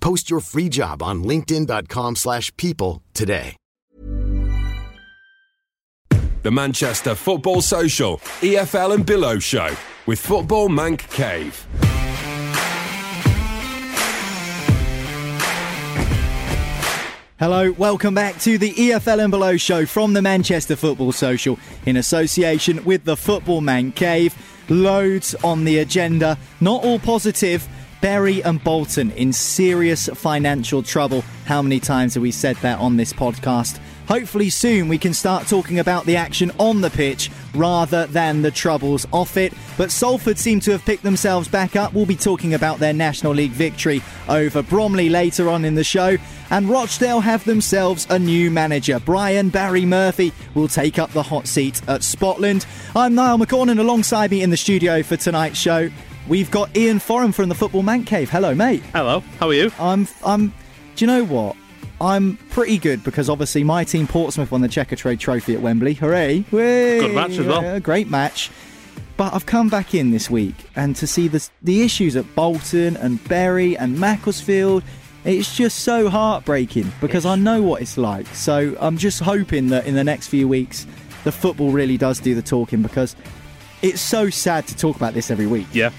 Post your free job on linkedin.com/people slash people today. The Manchester Football Social, EFL and Below Show with Football Manc Cave. Hello, welcome back to the EFL and Below show from the Manchester Football Social in association with the Football Manc Cave. Loads on the agenda, not all positive. Bury and Bolton in serious financial trouble. How many times have we said that on this podcast? Hopefully, soon we can start talking about the action on the pitch rather than the troubles off it. But Salford seem to have picked themselves back up. We'll be talking about their National League victory over Bromley later on in the show. And Rochdale have themselves a new manager. Brian Barry Murphy will take up the hot seat at Spotland. I'm Niall McCaughan alongside me in the studio for tonight's show. We've got Ian Foran from the Football Manc Cave. Hello, mate. Hello, how are you? I'm, I'm. Do you know what? I'm pretty good because obviously my team Portsmouth won the Checkatrade Trophy at Wembley. Hooray! Good match as well. Yeah, great match. But I've come back in this week and to see the the issues at Bolton and Bury and Macclesfield. It's just so heartbreaking because I know what it's like. So I'm just hoping that in the next few weeks the football really does do the talking because it's so sad to talk about this every week. Yeah,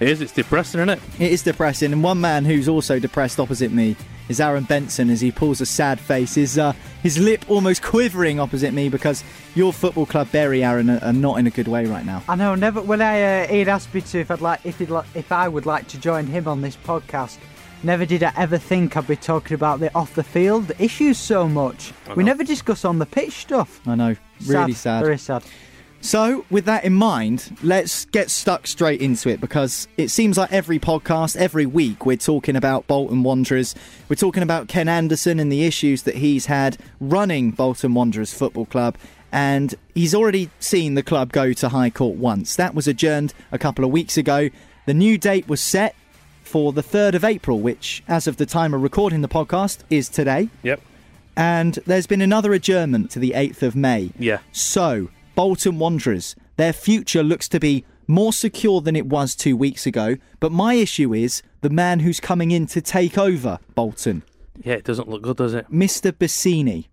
it is. It's depressing, isn't it? It is depressing, and one man who's also depressed opposite me is Aaron Benson as he pulls a sad face. His uh, his lip almost quivering opposite me because your football club, Bury, Aaron, are, are not in a good way right now. I know. Never when I uh, he'd asked me to if I'd like if he'd like, if I would like to join him on this podcast. Never did I ever think I'd be talking about the off the field issues so much. We never discuss on the pitch stuff. I know, really sad. Very sad. So, with that in mind, let's get stuck straight into it because it seems like every podcast, every week, we're talking about Bolton Wanderers. We're talking about Ken Anderson and the issues that he's had running Bolton Wanderers Football Club. And he's already seen the club go to High Court once. That was adjourned a couple of weeks ago. The new date was set for the 3rd of April, which, as of the time of recording the podcast, is today. Yep. And there's been another adjournment to the 8th of May. Yeah. So, Bolton Wanderers, their future looks to be more secure than it was two weeks ago. But my issue is the man who's coming in to take over Bolton, Yeah, it doesn't look good, does it? Mr. Bassini.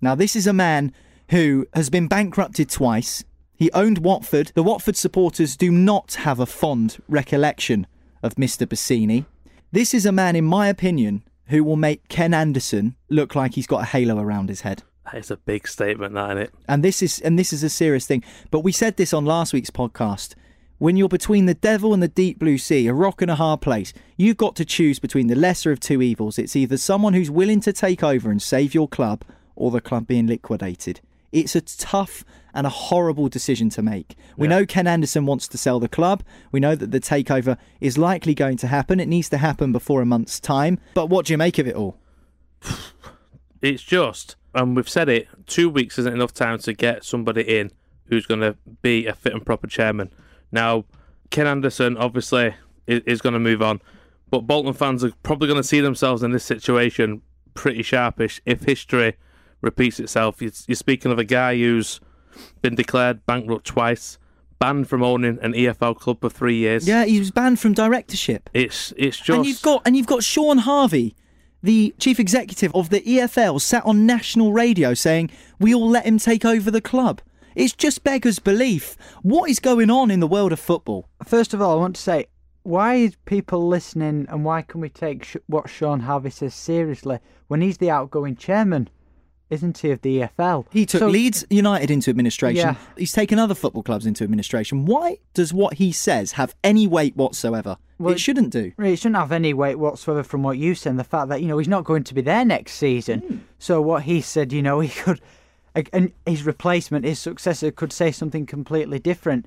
Now, this is a man who has been bankrupted twice. He owned Watford. The Watford supporters do not have a fond recollection of Mr. Bassini. This is a man, in my opinion, who will make Ken Anderson look like he's got a halo around his head. Is a big statement, that, isn't it? and this is and this is a serious thing. But we said this on last week's podcast. When you're between the devil and the deep blue sea, a rock and a hard place, you've got to choose between the lesser of two evils. It's either someone who's willing to take over and save your club, or the club being liquidated. It's a tough and a horrible decision to make. We Yeah. know Ken Anderson wants to sell the club. We know that the takeover is likely going to happen. It needs to happen before a month's time. But what do you make of it all? It's just, and we've said it, two weeks isn't enough time to get somebody in who's going to be a fit and proper chairman. Now, Ken Anderson obviously is, is going to move on, but Bolton fans are probably going to see themselves in this situation pretty sharpish if history repeats itself. You're, you're speaking of a guy who's been declared bankrupt twice, banned from owning an EFL club for three years. Yeah, he was banned from directorship. It's it's just And you've got and you've got Shaun Harvey, the chief executive of the EFL, sat on national radio saying We all let him take over the club. It's just beggars belief. What is going on in the world of football? First of all, I want to say, why is people listening, and why can we take what Shaun Harvey says seriously when he's the outgoing chairman? isn't he, of the EFL? He took So- Leeds United into administration. Yeah. He's taken other football clubs into administration. Why does what he says have any weight whatsoever? Well, it shouldn't do. It shouldn't have any weight whatsoever from what you said. The fact that you know he's not going to be there next season. Hmm. So what he said, you know, he could, and his replacement, his successor, could say something completely different.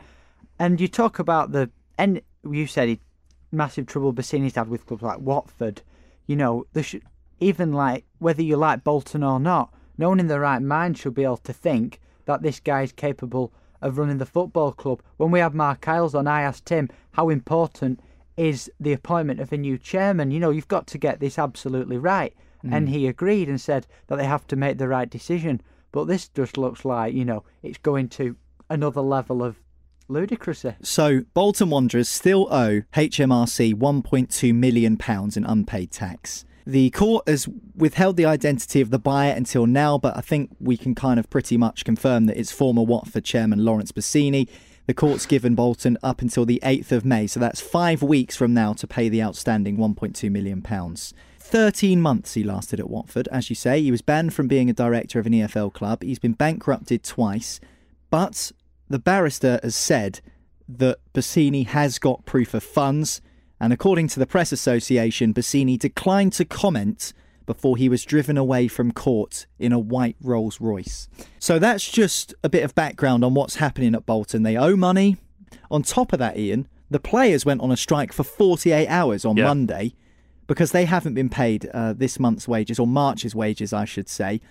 And you talk about the, and you said he, massive trouble Bassini's had with clubs like Watford. You know, there should even like whether you like Bolton or not, no one in their right mind should be able to think that this guy is capable of running the football club. When we had Mark Isles on, I asked him how important is the appointment of a new chairman. You know, you've got to get this absolutely right. And mm. he agreed and said that they have to make the right decision. But this just looks like, you know, it's going to another level of ludicrousy. So Bolton Wanderers still owe HMRC 1.2 million pounds in unpaid tax. The court has withheld the identity of the buyer until now, but I think we can kind of pretty much confirm that it's former Watford chairman Laurence Bassini. The court's given Bolton up until the 8th of May, so that's five weeks from now to pay the outstanding 1.2 million pounds. 13 months he lasted at Watford, as you say. He was banned from being a director of an EFL club. He's been bankrupted twice, but the barrister has said that Bassini has got proof of funds, and according to the Press Association, Bassini declined to comment before he was driven away from court in a white Rolls Royce. So that's just a bit of background on what's happening at Bolton. They owe money. On top of that, Ian, the players went on a strike for 48 hours on Yeah. Monday because they haven't been paid uh, this month's wages, or March's wages, I should say.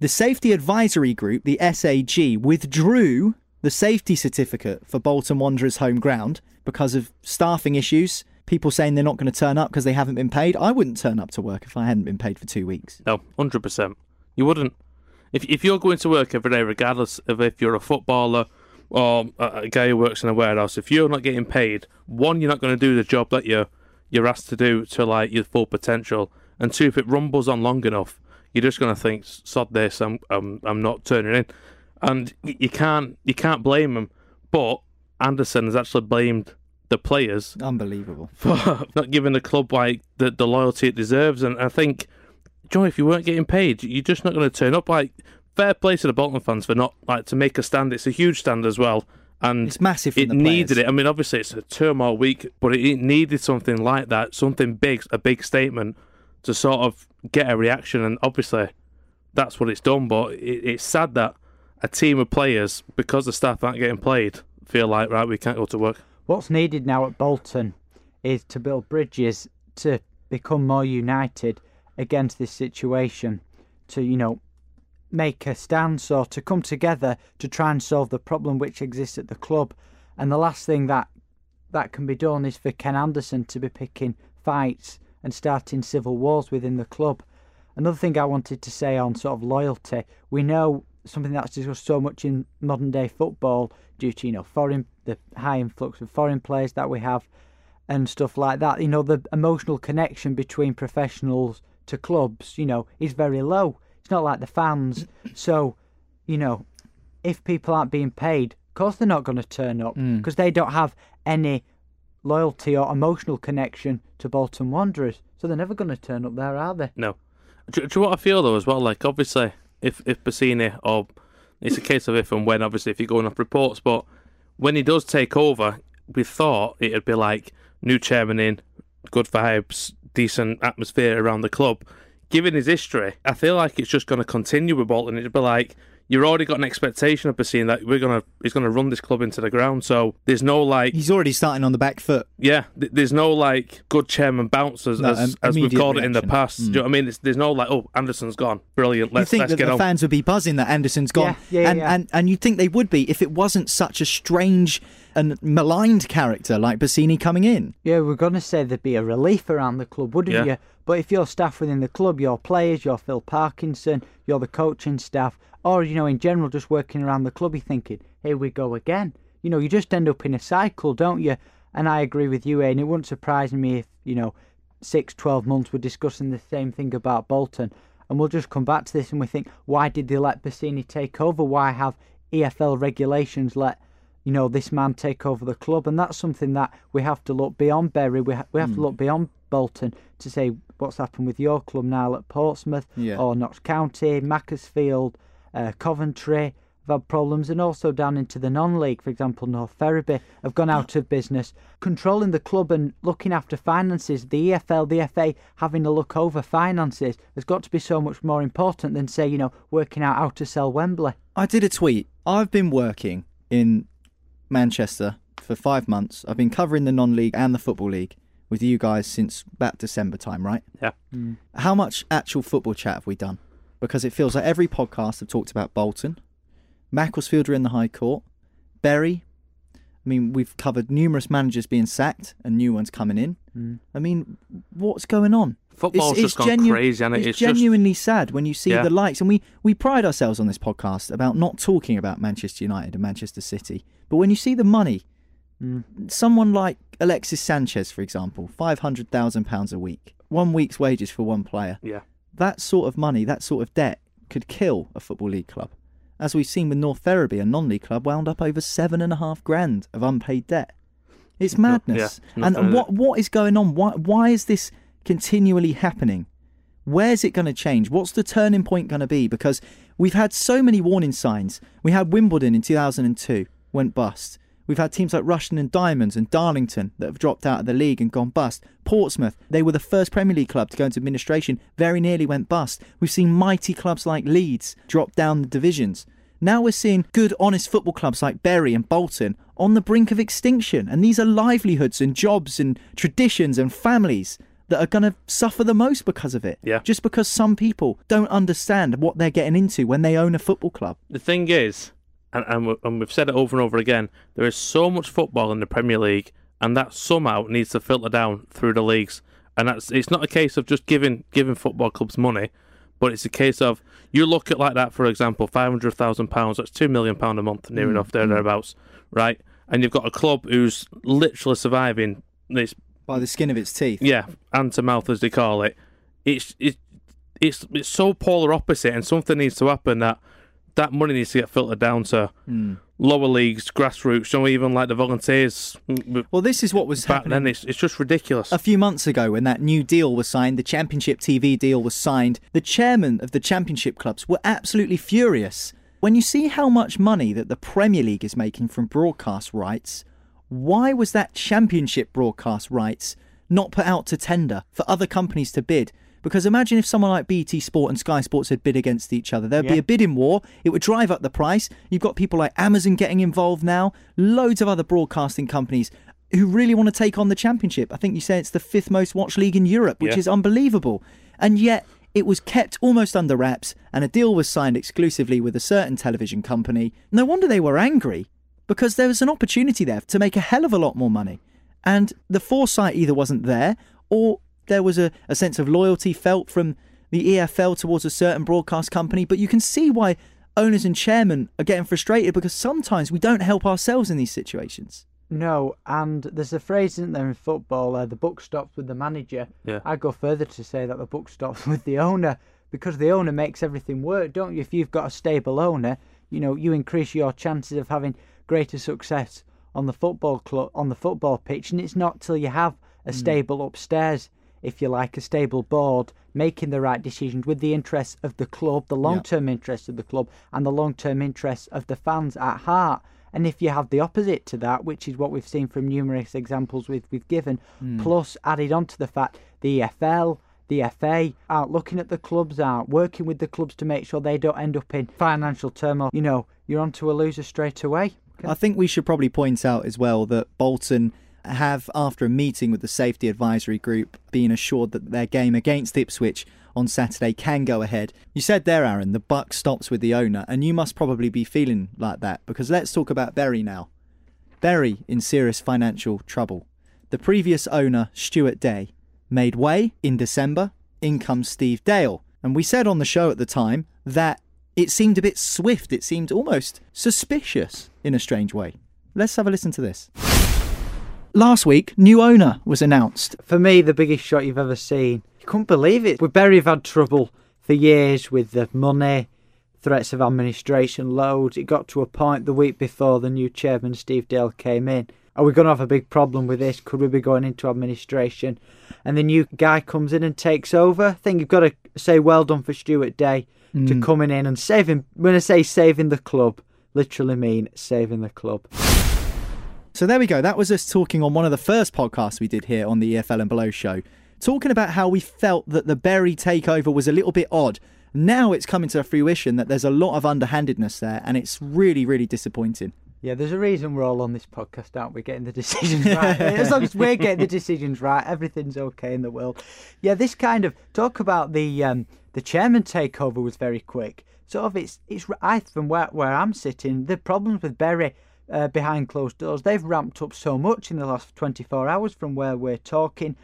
The Safety Advisory Group, the SAG, withdrew the safety certificate for Bolton Wanderers' home ground because of staffing issues. People saying they're not going to turn up because they haven't been paid. I wouldn't turn up to work if I hadn't been paid for two weeks. No, hundred percent. You wouldn't. If if you're going to work every day, regardless of if you're a footballer or a a guy who works in a warehouse, if you're not getting paid, one, you're not going to do the job that you're you're asked to do to like your full potential, and two, if it rumbles on long enough, you're just going to think, "Sod this, I'm I'm I'm not turning in," and you can't you can't blame them. But Anderson has actually blamed the players Unbelievable. for not giving the club like the, the loyalty it deserves. And I think, Joe, if you weren't getting paid, you're just not going to turn up. Like fair play to the Bolton fans for not like to make a stand. It's a huge stand as well, and It's massive it needed it. I mean, obviously it's a turmoil week, but it, it needed something like that, something big, a big statement to sort of get a reaction. And obviously, that's what it's done. But it, it's sad that a team of players, because the staff aren't getting played, feel like right, we can't go to work. What's needed now at Bolton is to build bridges to become more united against this situation, to, you know, make a stance or to come together to try and solve the problem which exists at the club. And the last thing that that can be done is for Ken Anderson to be picking fights and starting civil wars within the club. Another thing I wanted to say on sort of loyalty, we know something that's discussed so much in modern day football due to you know foreign the high influx of foreign players that we have and stuff like that. You know the emotional connection between professionals to clubs, you know, is very low. It's not like the fans. So, you know, if people aren't being paid, of course they're not going to turn up mm. because they don't have any loyalty or emotional connection to Bolton Wanderers. So they're never going to turn up there, are they? No. Do, do you know what I feel though as well? Like obviously, if if Bassini or it's a case of if and when, obviously, if you're going off reports, but when he does take over, we thought it'd be like new chairman in, good vibes, decent atmosphere around the club. Given his history, I feel like it's just going to continue with Bolton. It'd be like you've already got an expectation of Bassini that we're gonna he's gonna run this club into the ground. So there's no like He's already starting on the back foot. yeah, th- there's no like good chairman bouncers as, No, as, um, as we've immediate called it in the reaction. past. Do you know what I mean? It's, there's no like, oh, Anderson's gone, brilliant. Let's you think let's that get the on. fans would be buzzing that Anderson's gone, Yeah, yeah, and, yeah. and and you think they would be if it wasn't such a strange and maligned character like Bassini coming in. Yeah, we're going to say there'd be a relief around the club, wouldn't Yeah. you? But if you're staff within the club, your players, you're Phil Parkinson, you're the coaching staff, or, you know, in general, just working around the club, you're thinking, here we go again. You know, you just end up in a cycle, don't you? And I agree with you, eh, Ian. It wouldn't surprise me if, you know, six, twelve months we're discussing the same thing about Bolton. And we'll just come back to this and we think, why did they let Bassini take over? Why have EFL regulations let you know, this man take over the club, and that's something that we have to look beyond Bury. We ha- we have to look beyond Bolton to say what's happened with your club now at Portsmouth Yeah. or Notts County, Macclesfield, uh, Coventry have had problems, and also down into the non-league, for example, North Ferriby have gone out of business. Controlling the club and looking after finances, the EFL, the FA having a look over finances has got to be so much more important than say, you know, working out how to sell Wembley. I did a tweet. I've been working in Manchester for five months. I've been covering the non-league and the football league with you guys since about December time, right? Yeah. Mm. How much actual football chat have we done? Because it feels like every podcast have talked about Bolton, Macclesfield are in the High Court, Bury. I mean, we've covered numerous managers being sacked and new ones coming in. Mm. I mean, what's going on? Football's just gone genu- crazy, and it's, it's just- genuinely sad when you see Yeah. the likes. And we, we pride ourselves on this podcast about not talking about Manchester United and Manchester City. But when you see the money, mm. someone like Alexis Sanchez, for example, £500,000 a week, one week's wages for one player, Yeah. that sort of money, that sort of debt could kill a football league club. As we've seen with North Ferriby, a non-league club wound up over seven and a half grand of unpaid debt. It's No- madness. yeah, it's and what what is going on? Why why is this continually happening? Where's it going to change? What's the turning point going to be? Because we've had so many warning signs. We had Wimbledon in 2002, went bust. We've had teams like Rushden and Diamonds and Darlington that have dropped out of the league and gone bust. Portsmouth, they were the first Premier League club to go into administration, very nearly went bust. We've seen mighty clubs like Leeds drop down the divisions. Now we're seeing good, honest football clubs like Bury and Bolton on the brink of extinction. And these are livelihoods and jobs and traditions and families that are going to suffer the most because of it. Yeah. Just because some people don't understand what they're getting into when they own a football club. The thing is, and, and, and we've said it over and over again, there is so much football in the Premier League, and that somehow needs to filter down through the leagues. And that's it's not a case of just giving giving football clubs money, but it's a case of you look at like that, for example, five hundred thousand pounds. That's two million pound a month, near mm, enough there mm. thereabouts, right? And you've got a club who's literally surviving this By the skin of its teeth. yeah, hand to mouth as they call it. It's it's it's it's so polar opposite, and something needs to happen that that money needs to get filtered down to Hmm. lower leagues, grassroots, know, even like the volunteers. mm, Well, this is what was Back happening. then, it's it's just ridiculous. A few months ago, when that new deal was signed, the Championship TV deal was signed, the chairman of the Championship clubs were absolutely furious. When you see how much money that the Premier League is making from broadcast rights, why was that Championship broadcast rights not put out to tender for other companies to bid? Because imagine if someone like BT Sport and Sky Sports had bid against each other. There'd be Yeah. a bidding war. It would drive up the price. You've got people like Amazon getting involved now, loads of other broadcasting companies who really want to take on the championship. I think you say it's the fifth most watched league in Europe, which Yeah. is unbelievable. And yet it was kept almost under wraps and a deal was signed exclusively with a certain television company. No wonder they were angry because there was an opportunity there to make a hell of a lot more money. And the foresight either wasn't there or there was a, a sense of loyalty felt from the EFL towards a certain broadcast company. But you can see why owners and chairmen are getting frustrated because sometimes we don't help ourselves in these situations. No, and there's a phrase, isn't there, in football, uh, the book stops with the manager. Yeah. I go further to say that the book stops with the owner because the owner makes everything work, don't you? If you've got a stable owner, you know, you increase your chances of having greater success on the football club on the football pitch, and it's not till you have a hmm. stable upstairs, if you like, a stable board making the right decisions with the interests of the club, the long-term interests of the club, and the long-term interests of the fans at heart. And if you have the opposite to that, which is what we've seen from numerous examples we've, we've given, hmm. plus added on to the fact the EFL, the FA aren't looking at the clubs, aren't working with the clubs to make sure they don't end up in financial turmoil, you know, you're onto a loser straight away. I think we should probably point out as well that Bolton have, after a meeting with the safety advisory group, been assured that their game against Ipswich on Saturday can go ahead. You said there, Aaron, the buck stops with the owner, and you must probably be feeling like that because let's talk about Bury now. Bury in serious financial trouble. The previous owner, Stewart Day, made way in December. In comes Steve Dale. And we said on the show at the time that it seemed a bit swift. It seemed almost suspicious in a strange way. Let's have a listen to this. Last week, new owner was announced. For me, the biggest shot you've ever seen. You couldn't believe it. We Bury have had trouble for years with the money, threats of administration loads. It got to a point the week before the new chairman, Steve Dale, came in. Are we going to have a big problem with this? Could we be going into administration? And the new guy comes in and takes over. I think you've got to say well done for Stewart Day to hmm. coming in and saving. When I say saving the club, literally mean saving the club. So there we go. That was us talking on one of the first podcasts we did here on the EFL and Below show, talking about how we felt that the Bury takeover was a little bit odd. Now it's coming to fruition that there's a lot of underhandedness there, and it's really, really disappointing. Yeah, there's a reason we're all on this podcast, aren't we? Getting the decisions right. as long as we're getting the decisions right, everything's okay in the world. Yeah, this kind of talk about the um, the chairman takeover was very quick. Sort of, it's it's I from where where I'm sitting, the problems with Bury uh, behind closed doors, they've ramped up so much in the last 24 hours from where we're talking.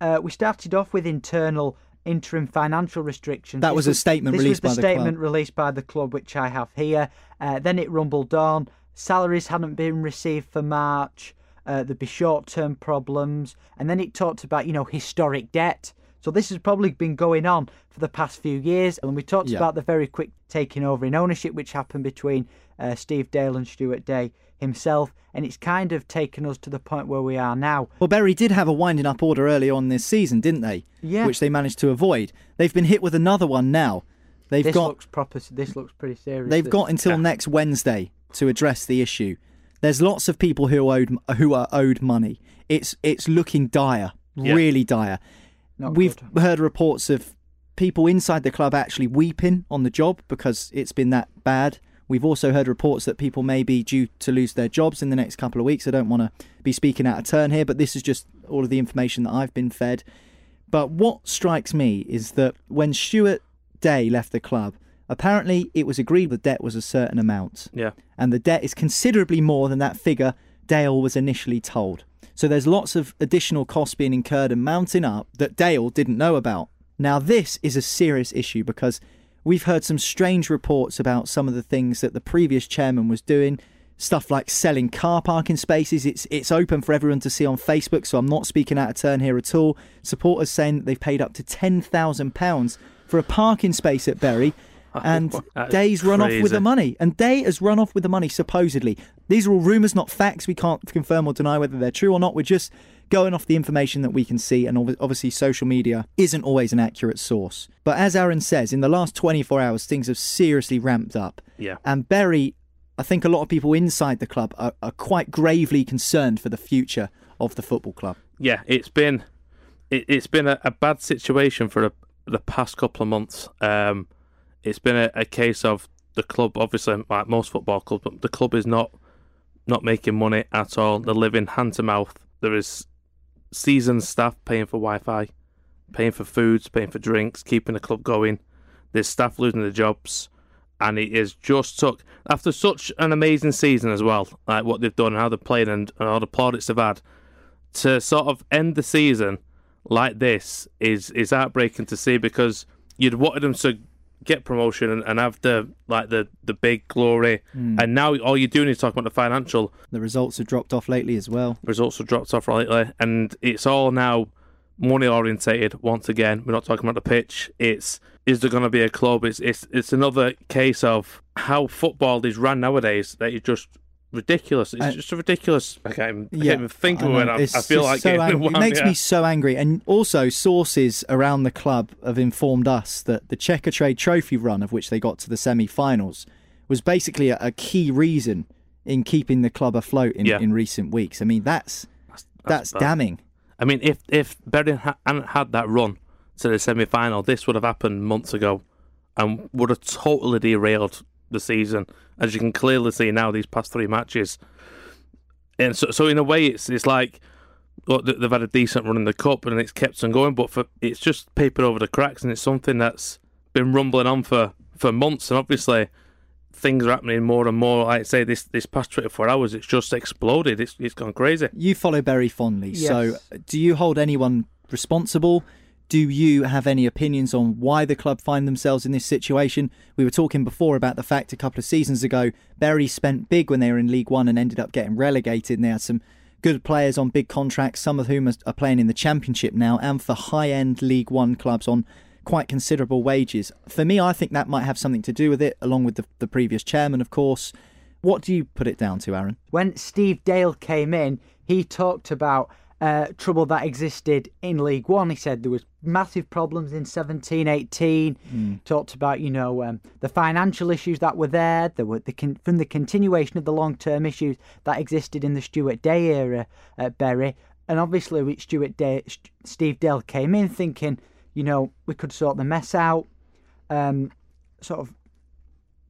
Uh, we started off with internal interim financial restrictions. That This was a statement this released was by the the club. statement released by the club, which I have here. Uh, then it rumbled on. Salaries hadn't been received for March. Uh, there'd be short-term problems, and then it talked about you know historic debt. So this has probably been going on for the past few years, and we talked Yeah. about the very quick taking over in ownership, which happened between uh, Steve Dale and Stewart Day himself, and it's kind of taken us to the point where we are now. Well, Bury did have a winding up order early on this season, didn't they? Yeah. Which they managed to avoid. They've been hit with another one now. They've this got looks proper. This looks pretty serious. They've got until next Wednesday to address the issue. There's lots of people who are owed who are owed money. It's it's looking dire, Yeah. really dire. Not We've good. heard reports of people inside the club actually weeping on the job because it's been that bad. We've also heard reports that people may be due to lose their jobs in the next couple of weeks. I don't want to be speaking out of turn here, but this is just all of the information that I've been fed. But what strikes me is that when Stewart Day left the club, apparently it was agreed the debt was a certain amount. Yeah. And the debt is considerably more than that figure Dale was initially told. So there's lots of additional costs being incurred and mounting up that Dale didn't know about. Now, this is a serious issue because we've heard some strange reports about some of the things that the previous chairman was doing. Stuff like selling car parking spaces. It's it's open for everyone to see on Facebook, so I'm not speaking out of turn here at all. Supporters saying that they've paid up to ten thousand pounds for a parking space at Bury, and Day's run off with the money. And Day has run off with the money supposedly. These are all rumours, not facts. We can't confirm or deny whether they're true or not. We're just going off the information that we can see, and obviously social media isn't always an accurate source. But as Aaron says, in the last 24 hours, things have seriously ramped up. Yeah. And Bury, I think a lot of people inside the club are, are quite gravely concerned for the future of the football club. yeah, it's been it, it's been a, a bad situation for a, the past couple of months. Um, it's been a, a case of the club, obviously, like most football clubs, but the club is not not making money at all. They're living hand to mouth. There is seasoned staff paying for Wi-Fi, paying for foods, paying for drinks, keeping the club going. There's staff losing their jobs, and it is just took after such an amazing season as well, like what they've done, and how they're playing, and, and all the plaudits they've had to sort of end the season like this is is heartbreaking to see because you'd wanted them to get promotion and, and have the like the the big glory. Hmm. And now all you're doing is talking about the financial. The results have dropped off lately as well. results have dropped off lately. And it's all now money orientated once again. We're not talking about the pitch. It's is there going to be a club? It's it's it's another case of how football is run nowadays that is just ridiculous it's Uh, just a ridiculous I can't I Yeah, can't even think I of it. I, I feel like so angry. It makes yeah. me so angry. And also, sources around the club have informed us that the Checkatrade Trophy run, of which they got to the semi-finals, was basically a, a key reason in keeping the club afloat in, Yeah. in recent weeks. I mean, that's that's, bad. damning. I mean, if if Berlin hadn't had that run to the semi final, this would have happened months ago, and would have totally derailed the season, as you can clearly see now. These past three matches, and so so in a way, it's it's like. Well, th- they've had a decent run in the cup and it's kept on going, but for it's just papered over the cracks, and it's something that's been rumbling on for, for months. And obviously, things are happening more and more. Like I say, this this past twenty four hours, it's just exploded. It's it's gone crazy. You follow Bury fondly, so do you hold anyone responsible? Do you have any opinions on why the club find themselves in this situation? We were talking before about the fact a couple of seasons ago, Bury spent big when they were in League One and ended up getting relegated. And they had some good players on big contracts, some of whom are are playing in the Championship now, and for high end League One clubs on quite considerable wages. For me, I think that might have something to do with it, along with the, the previous chairman, of course. What do you put it down to, Aaron? When Steve Dale came in, he talked about uh, trouble that existed in League One. He said there was massive problems in 17, 18. Mm. Talked about you know um, the financial issues that were there. There were the con- from the continuation of the long term issues that existed in the Stewart Day era at Bury, and obviously with Stewart Day, St- Steve Dale came in thinking you know we could sort the mess out, um, sort of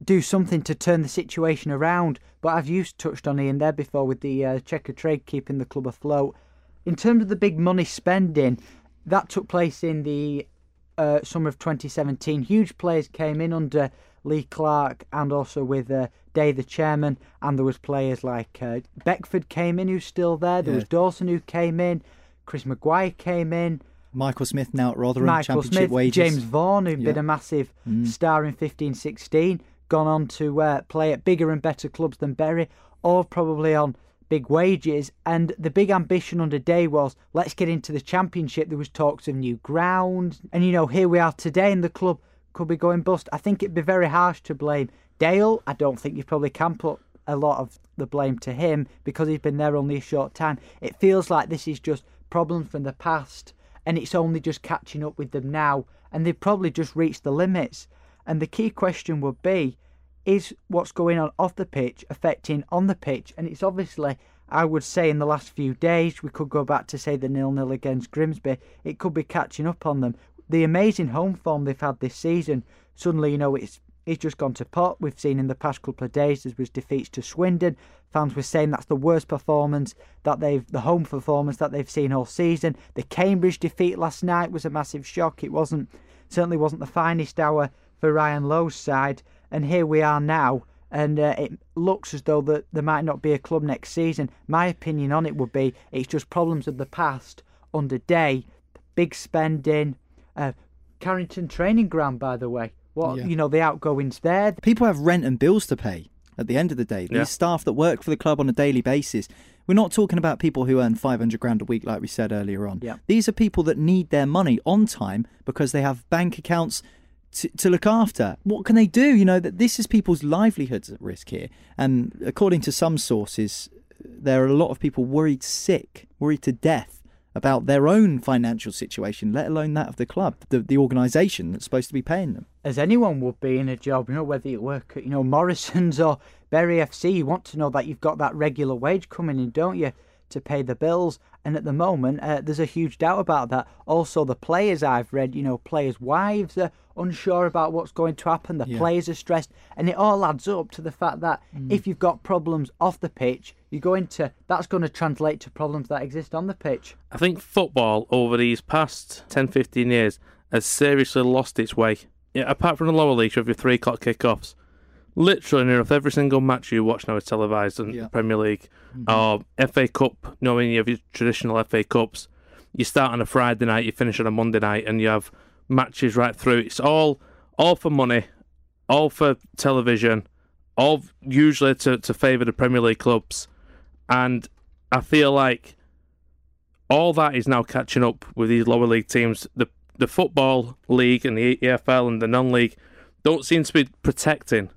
do something to turn the situation around. But I've used touched on Ian there before with the uh, Checkatrade keeping the club afloat. In terms of the big money spending, that took place in the uh, summer of 2017. Huge players came in under Lee Clark and also with uh, Day, the chairman, and there was players like uh, Beckford came in, who's still there. There Yeah. was Dawson who came in. Chris Maguire came in. Michael Smith now at Rotherham, Michael championship Smith, wages. James Vaughan, who'd been a massive Mm. star in 15 16, gone on to uh, play at bigger and better clubs than Bury, or probably on big wages. And the big ambition under Day was let's get into the championship. There was talks of new ground, and you know here we are today, and the club could be going bust. I think it'd be very harsh to blame Dale. I don't think you probably can put a lot of the blame to him because he's been there only a short time. It feels like this is just problems from the past and it's only just catching up with them now and they've probably just reached the limits. And the key question would be is what's going on off the pitch affecting on the pitch? And it's obviously, I would say, in the last few days, we could go back to say the nil nil against Grimsby, it could be catching up on them. The amazing home form they've had this season, suddenly, you know, it's it's just gone to pot. We've seen in the past couple of days there was defeats to Swindon. Fans were saying that's the worst performance that they've the home performance that they've seen all season. The Cambridge defeat last night was a massive shock. It wasn't certainly wasn't the finest hour for Ryan Lowe's side, and here we are now. And uh, it looks as though that there might not be a club next season. My opinion on it would be it's just problems of the past under Day, big spending, uh, Carrington training ground, by the way. What Yeah. you know, the outgoings there. People have rent and bills to pay at the end of the day. These Yeah. staff that work for the club on a daily basis. We're not talking about people who earn 500 grand a week, like we said earlier on. Yeah. These are people that need their money on time because they have bank accounts to, to look after. What can they do? You know, that this is people's livelihoods at risk here. And according to some sources, there are a lot of people worried sick, worried to death about their own financial situation, let alone that of the club, the, the organisation that's supposed to be paying them. as anyone would be in a job, you know, whether you work at, you know, Morrison's or Bury FC, you want to know that you've got that regular wage coming in, don't you, to pay the bills. And at the moment, uh, there's a huge doubt about that. Also, the players I've read, you know, players' wives are unsure about what's going to happen. The Yeah. players are stressed, and it all adds up to the fact that if you've got problems off the pitch, you're going to that's going to translate to problems that exist on the pitch. I think football over these past 10, 15 years has seriously lost its way. Yeah, apart from the lower leagues with your three o'clock kickoffs, literally near enough every single match you watch now is televised in Yeah. the Premier League mm-hmm. or FA Cup. Knowing you have your traditional FA Cups, you start on a Friday night, you finish on a Monday night, and you have matches right through. It's all all for money, all for television, all usually to, to favour the Premier League clubs. And I feel like all that is now catching up with these lower league teams. The the football league and the EFL and the non-league don't seem to be protecting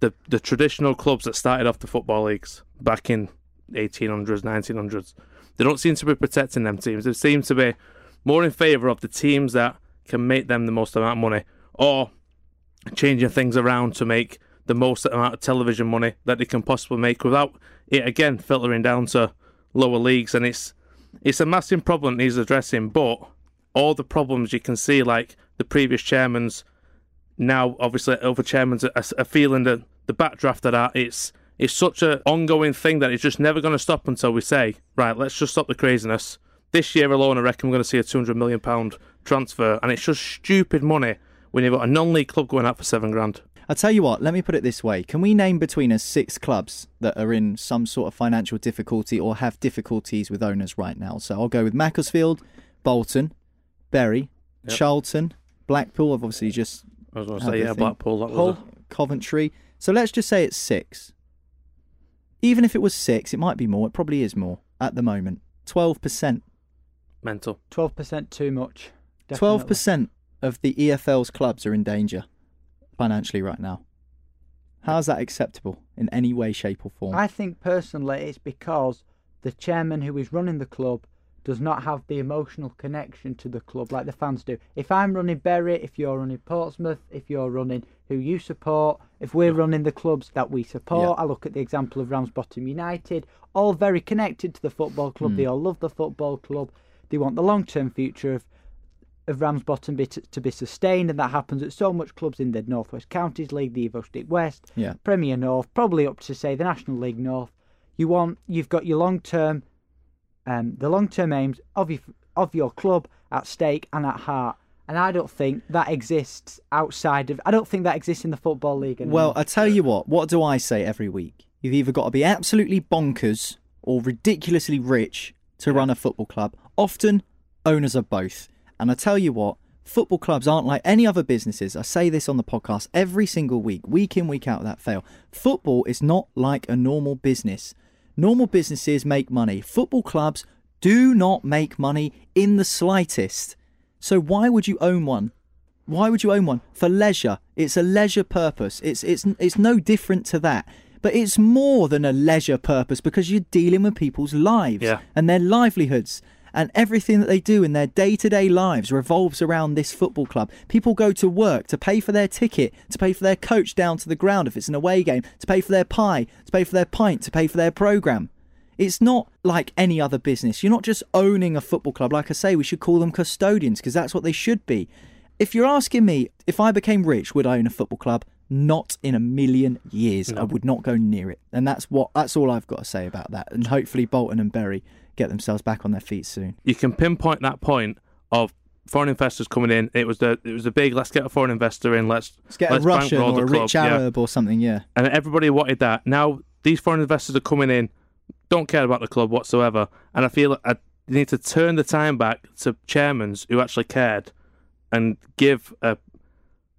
the the traditional clubs that started off the football leagues back in 1800s, 1900s. They don't seem to be protecting them teams. They seem to be more in favour of the teams that can make them the most amount of money, or changing things around to make the most amount of television money that they can possibly make without it again filtering down to lower leagues. And it's it's a massive problem he's addressing, but all the problems you can see, like the previous chairman's now obviously other chairmen are, are feeling the the backdraft of that. It's it's such an ongoing thing that it's just never going to stop until we say, right, let's just stop the craziness. This year alone, I reckon we're going to see a two hundred million pound transfer, and it's just stupid money when you've got a non-league club going out for seven grand. I'll tell you what, let me put it this way. Can we name between us six clubs that are in some sort of financial difficulty or have difficulties with owners right now? So I'll go with Macclesfield, Bolton, Bury, Yep. Charlton, Blackpool, I've obviously just I was going to say, yeah. Blackpool. That was Hull, a, Coventry. So let's just say it's six. Even if it was six, it might be more. It probably is more at the moment. 12%. mental. Twelve percent too much. 12% of the EFL's clubs are in danger financially right now. How is that acceptable in any way, shape, or form? I think personally it's because the chairman who is running the club does not have the emotional connection to the club like the fans do. If I'm running Bury, if you're running Portsmouth, if you're running who you support, if we're running the clubs that we support, Yeah. I look at the example of Ramsbottom United, all very connected to the football club. Hmm. They all love the football club. They want the long term future of of Ramsbottom be to, to be sustained, and that happens at so much clubs in the Northwest Counties League, the Evo-Stik West, Yeah. Premier North, probably up to say the National League North. You want you've got your long term, um, the long term aims of your of your club at stake and at heart. And I don't think that exists outside of. I don't think that exists in the football league. Anymore. Well, I tell you what, what do I say every week? You've either got to be absolutely bonkers or ridiculously rich to run a football club. Often, owners of both. And I tell you what, football clubs aren't like any other businesses. I say this on the podcast every single week, week in, week out, that fail. Football is not like a normal business. Normal businesses make money. Football clubs do not make money in the slightest. So why would you own one? Why would you own one? For leisure. It's a leisure purpose. It's it's it's no different to that. But it's more than a leisure purpose because you're dealing with people's lives Yeah. and their livelihoods. And everything that they do in their day to day lives revolves around this football club. People go to work to pay for their ticket, to pay for their coach down to the ground if it's an away game, to pay for their pie, to pay for their pint, to pay for their programme. It's not like any other business. You're not just owning a football club. Like I say, we should call them custodians because that's what they should be. If you're asking me, if I became rich, would I own a football club? Not in a million years. I would not go near it. And that's what that's all I've got to say about that. And hopefully Bolton and Bury get themselves back on their feet soon. you can pinpoint that point of foreign investors coming in. It was the it was a big let's get a foreign investor in. Let's Let's get a Russian or a club. rich Yeah. Arab or something, yeah. and everybody wanted that. Now these foreign investors are coming in, don't care about the club whatsoever, and I feel I need to turn the time back to chairmans who actually cared and give a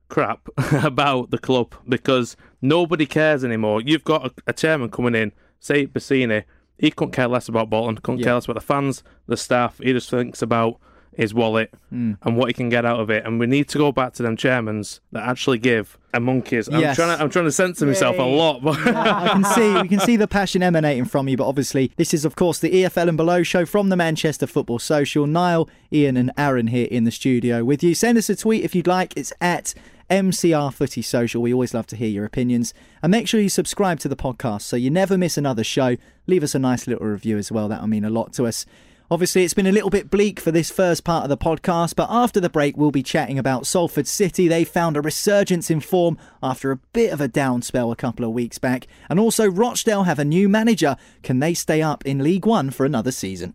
crap about the club because nobody cares anymore. You've got a, a chairman coming in, say Bassini, he couldn't care less about Bolton, couldn't Yeah. care less about the fans, the staff. He just thinks about his wallet Mm. and what he can get out of it. And we need to go back to them chairmans that actually give a monkeys. I'm Yes. trying to I'm trying to censor myself a lot, but I can see we can see the passion emanating from you, but obviously this is of course the EFL and Below show from the Manchester Football Social. Niall, Ian, and Aaron here in the studio with you. Send us a tweet if you'd like. It's at MCR Footy Social. We always love to hear your opinions. And make sure you subscribe to the podcast so you never miss another show. Leave us a nice little review as well. That'll mean a lot to us. Obviously, it's been a little bit bleak for this first part of the podcast, but after the break, we'll be chatting about Salford City. They found a resurgence in form after a bit of a down spell a couple of weeks back. And also, Rochdale have a new manager. Can they stay up in League One for another season?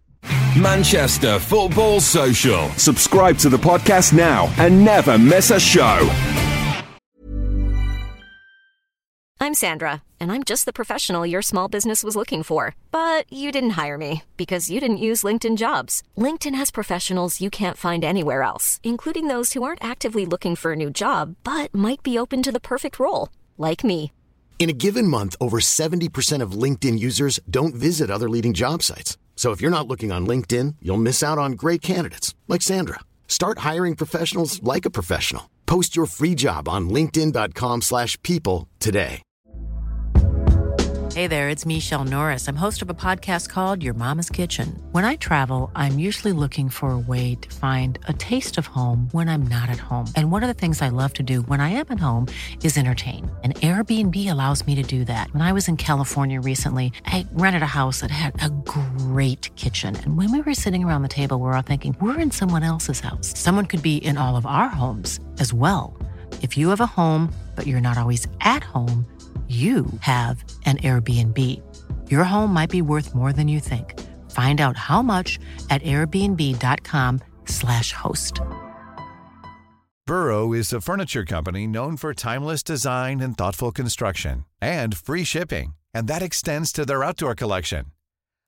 Manchester Football Social. Subscribe to the podcast now and never miss a show. I'm Sandra, and I'm just the professional your small business was looking for. But you didn't hire me because you didn't use LinkedIn jobs. LinkedIn has professionals you can't find anywhere else, including those who aren't actively looking for a new job but might be open to the perfect role, like me. In a given month, over 70% of LinkedIn users don't visit other leading job sites. So if you're not looking on LinkedIn, you'll miss out on great candidates like Sandra. Start hiring professionals like a professional. Post your free job on linkedin.com/people today. Hey there, it's Michelle Norris. I'm host of a podcast called Your Mama's Kitchen. When I travel, I'm usually looking for a way to find a taste of home when I'm not at home. And one of the things I love to do when I am at home is entertain. And Airbnb allows me to do that. When I was in California recently, I rented a house that had a great kitchen. And when we were sitting around the table, we were all thinking, we're in someone else's house. Someone could be in all of our homes as well. If you have a home, but you're not always at home, you have an Airbnb. Your home might be worth more than you think. Find out how much at airbnb.com/slash host. Burrow is a furniture company known for timeless design and thoughtful construction and free shipping, and that extends to their outdoor collection.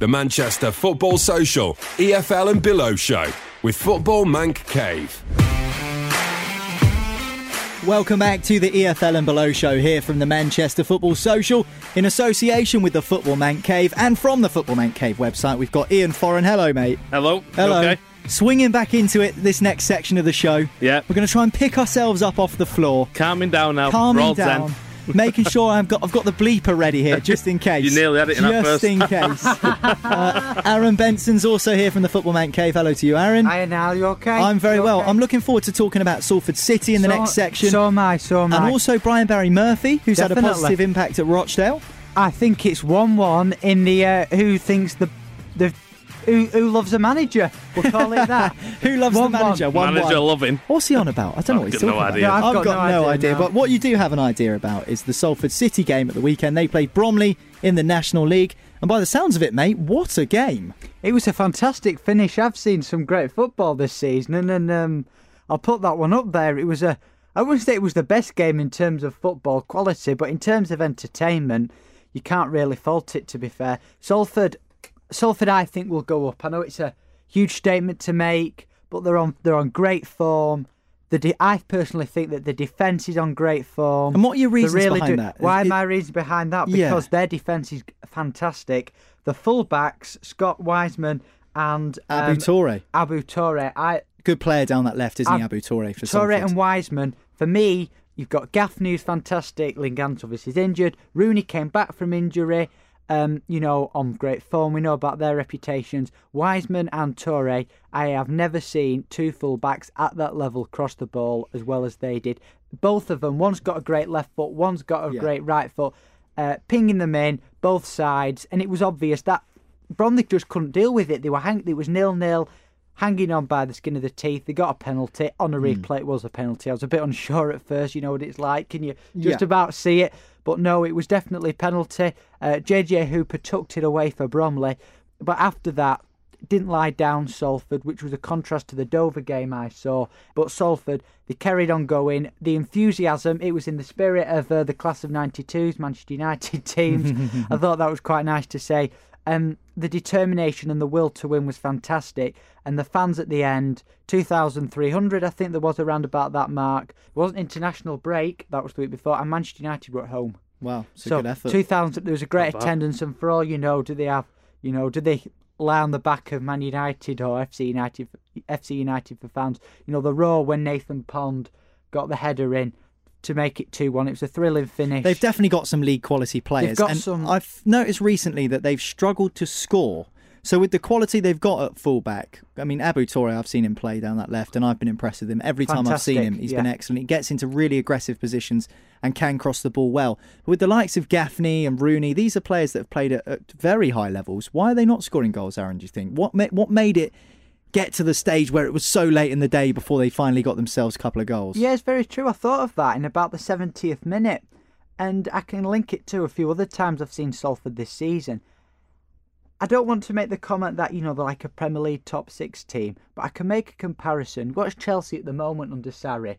The Manchester Football Social, EFL and Below Show with Football Manc Cave. Welcome back to the EFL and Below show here from the Manchester Football Social in association with the Football Manc Cave and from the Football Manc Cave website. We've got Ian Foran. Hello, mate. Hello. Hello. Okay. Swinging back into it this next section of the show. Yeah. We're going to try and pick ourselves up off the floor, Calming down now. calming Roll down, Zen. making sure I've got I've got the bleeper ready here just in case. You nearly had it in that just first. in case. uh, Aaron Benson's also here from the Football Manc Cave. Hello to you, Aaron. Hiya, now you okay? I'm very You well. okay? I'm looking forward to talking about Salford City in the So- next section. So am I. So am and also Brian Barry Murphy, who's had a positive impact at Rochdale. I think it's one-one in the uh, who thinks the the who, who loves a manager. We'll call it that. Who loves the 1-1. manager? One Manager one. loving. What's he on about? I don't know what I've he's got no talking idea. about. Yeah, I've I've got got, no no idea idea. But what you do have an idea about is the Salford City game at the weekend. They played Bromley in the National League. And by the sounds of it, mate, what a game. It was a fantastic finish. I've seen some great football this season, and then um, I'll put that one up there. It was a, I wouldn't say it was the best game in terms of football quality, but in terms of entertainment, you can't really fault it. To be fair, Salford, Salford, I think will go up. I know it's a huge statement to make, but they're on they're on great form. The de- I personally think that the defence is on great form. And what are your reasons really behind do- that? Why it- my reasons behind that? Yeah. Because their defence is fantastic. The fullbacks, Scott Wiseman and Ibou um, Touray. Ibou Touray. I Good player down that left, isn't he, Ab- Ibou Touray for Touray Salford? and Wiseman. For me, you've got Gaffney who's fantastic. Linganzi obviously is injured. Rooney came back from injury. Um, you know, on great form. We know about their reputations. Wiseman and Touray. I have never seen two fullbacks at that level cross the ball as well as they did. Both of them. One's got a great left foot. One's got a Yeah. great right foot. Uh, pinging them in both sides, and it was obvious that Bromley just couldn't deal with it. They were hang- it was nil nil, hanging on by the skin of the teeth. They got a penalty on a replay. It was a penalty. I was a bit unsure at first. You know what it's like. Can you just Yeah. about see it? But no, it was definitely penalty. Uh, JJ Hooper tucked it away for Bromley, but after that. Didn't lie down, Salford, which was a contrast to the Dover game I saw. But Salford, they carried on going. The enthusiasm, it was in the spirit of uh, the class of 92's Manchester United teams. I thought that was quite nice to say. Um, the determination and the will to win was fantastic, and the fans at the end, 2,300, I think there was around about that mark. It wasn't international break, that was the week before, and Manchester United were at home. Wow, it's a so good effort. 2,000, there was a great Not bad. attendance, and for all you know, do they have, you know, do they lie on the back of Man United or FC United, FC United for fans? You know, the roar when Nathan Pond got the header in to make it 2 1. It was a thrilling finish. They've definitely got some league quality players. got and some- I've noticed recently that they've struggled to score. So with the quality they've got at fullback, I mean Ibou Touray, I've seen him play down that left, and I've been impressed with him every time I've seen him. Fantastic, He's yeah. been excellent. He gets into really aggressive positions and can cross the ball well. But with the likes of Gaffney and Rooney, these are players that have played at, at very high levels. Why are they not scoring goals, Aaron? Do you think what ma- what made it get to the stage where it was so late in the day before they finally got themselves a couple of goals? Yeah, it's very true. I thought of that in about the 70th minute. And I can link it to a few other times I've seen Salford this season. I don't want to make the comment that, you know, they're like a Premier League top six team, but I can make a comparison. Watch Chelsea at the moment under Sarri.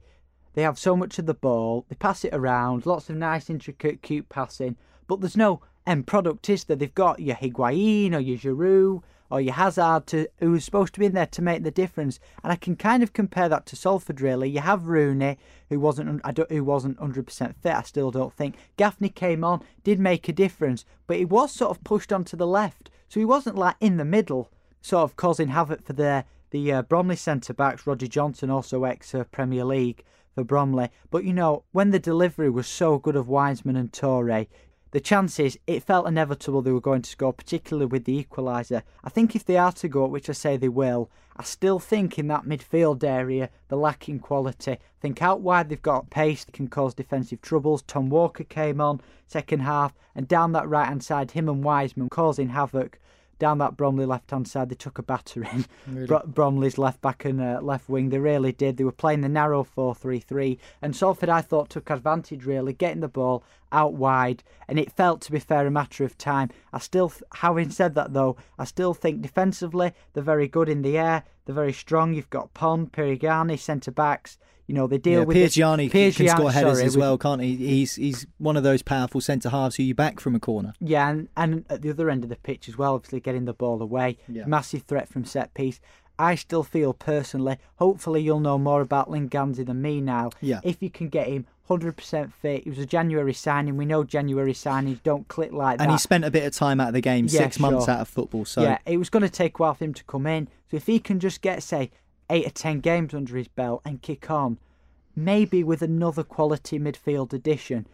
They have so much of the ball, they pass it around, lots of nice, intricate, cute passing, but there's no end product, is there? They've got your Higuain or your Giroud or your Hazard to, who's supposed to be in there to make the difference. And I can kind of compare that to Salford, really. You have Rooney, who wasn't who wasn't 100% fit, I still don't think. Gaffney came on, did make a difference, but he was sort of pushed onto the left. So he wasn't like in the middle, sort of causing havoc for the, the uh, Bromley centre backs, Roger Johnson, also ex Premier League for Bromley. But you know, when the delivery was so good of Wiseman and Touray, the chances, it felt inevitable they were going to score, particularly with the equaliser. I think if they are to go, which I say they will, I still think in that midfield area they're lacking quality. Think out wide they've got pace, they can cause defensive troubles. Tom Walker came on second half, and down that right hand side, him and Wiseman causing havoc. Down that Bromley left hand side, they took a battering. Bro- Bromley's left back and uh, left wing, they really did. They were playing the narrow 4 3 3, and Salford, I thought, took advantage really, getting the ball out wide, and it felt, to be fair, a matter of time. I still, th- having said that though, I still think defensively they're very good in the air, they're very strong. You've got Pond, Piergianni, centre backs. You know, they deal yeah, with Gianni Piers can score headers sorry, as with- well, can't he? He's he's one of those powerful centre halves who you back from a corner. Yeah, and, and at the other end of the pitch as well, obviously getting the ball away. Yeah. Massive threat from set piece. I still feel personally, hopefully you'll know more about Linganzi than me now. Yeah. If you can get him 100% fit, it was a January signing. We know January signings don't click like that. And he spent a bit of time out of the game, Yeah, six months out of football. So Yeah, it was going to take a while for him to come in. So if he can just get, say, eight or ten games under his belt and kick on, maybe with another quality midfield addition,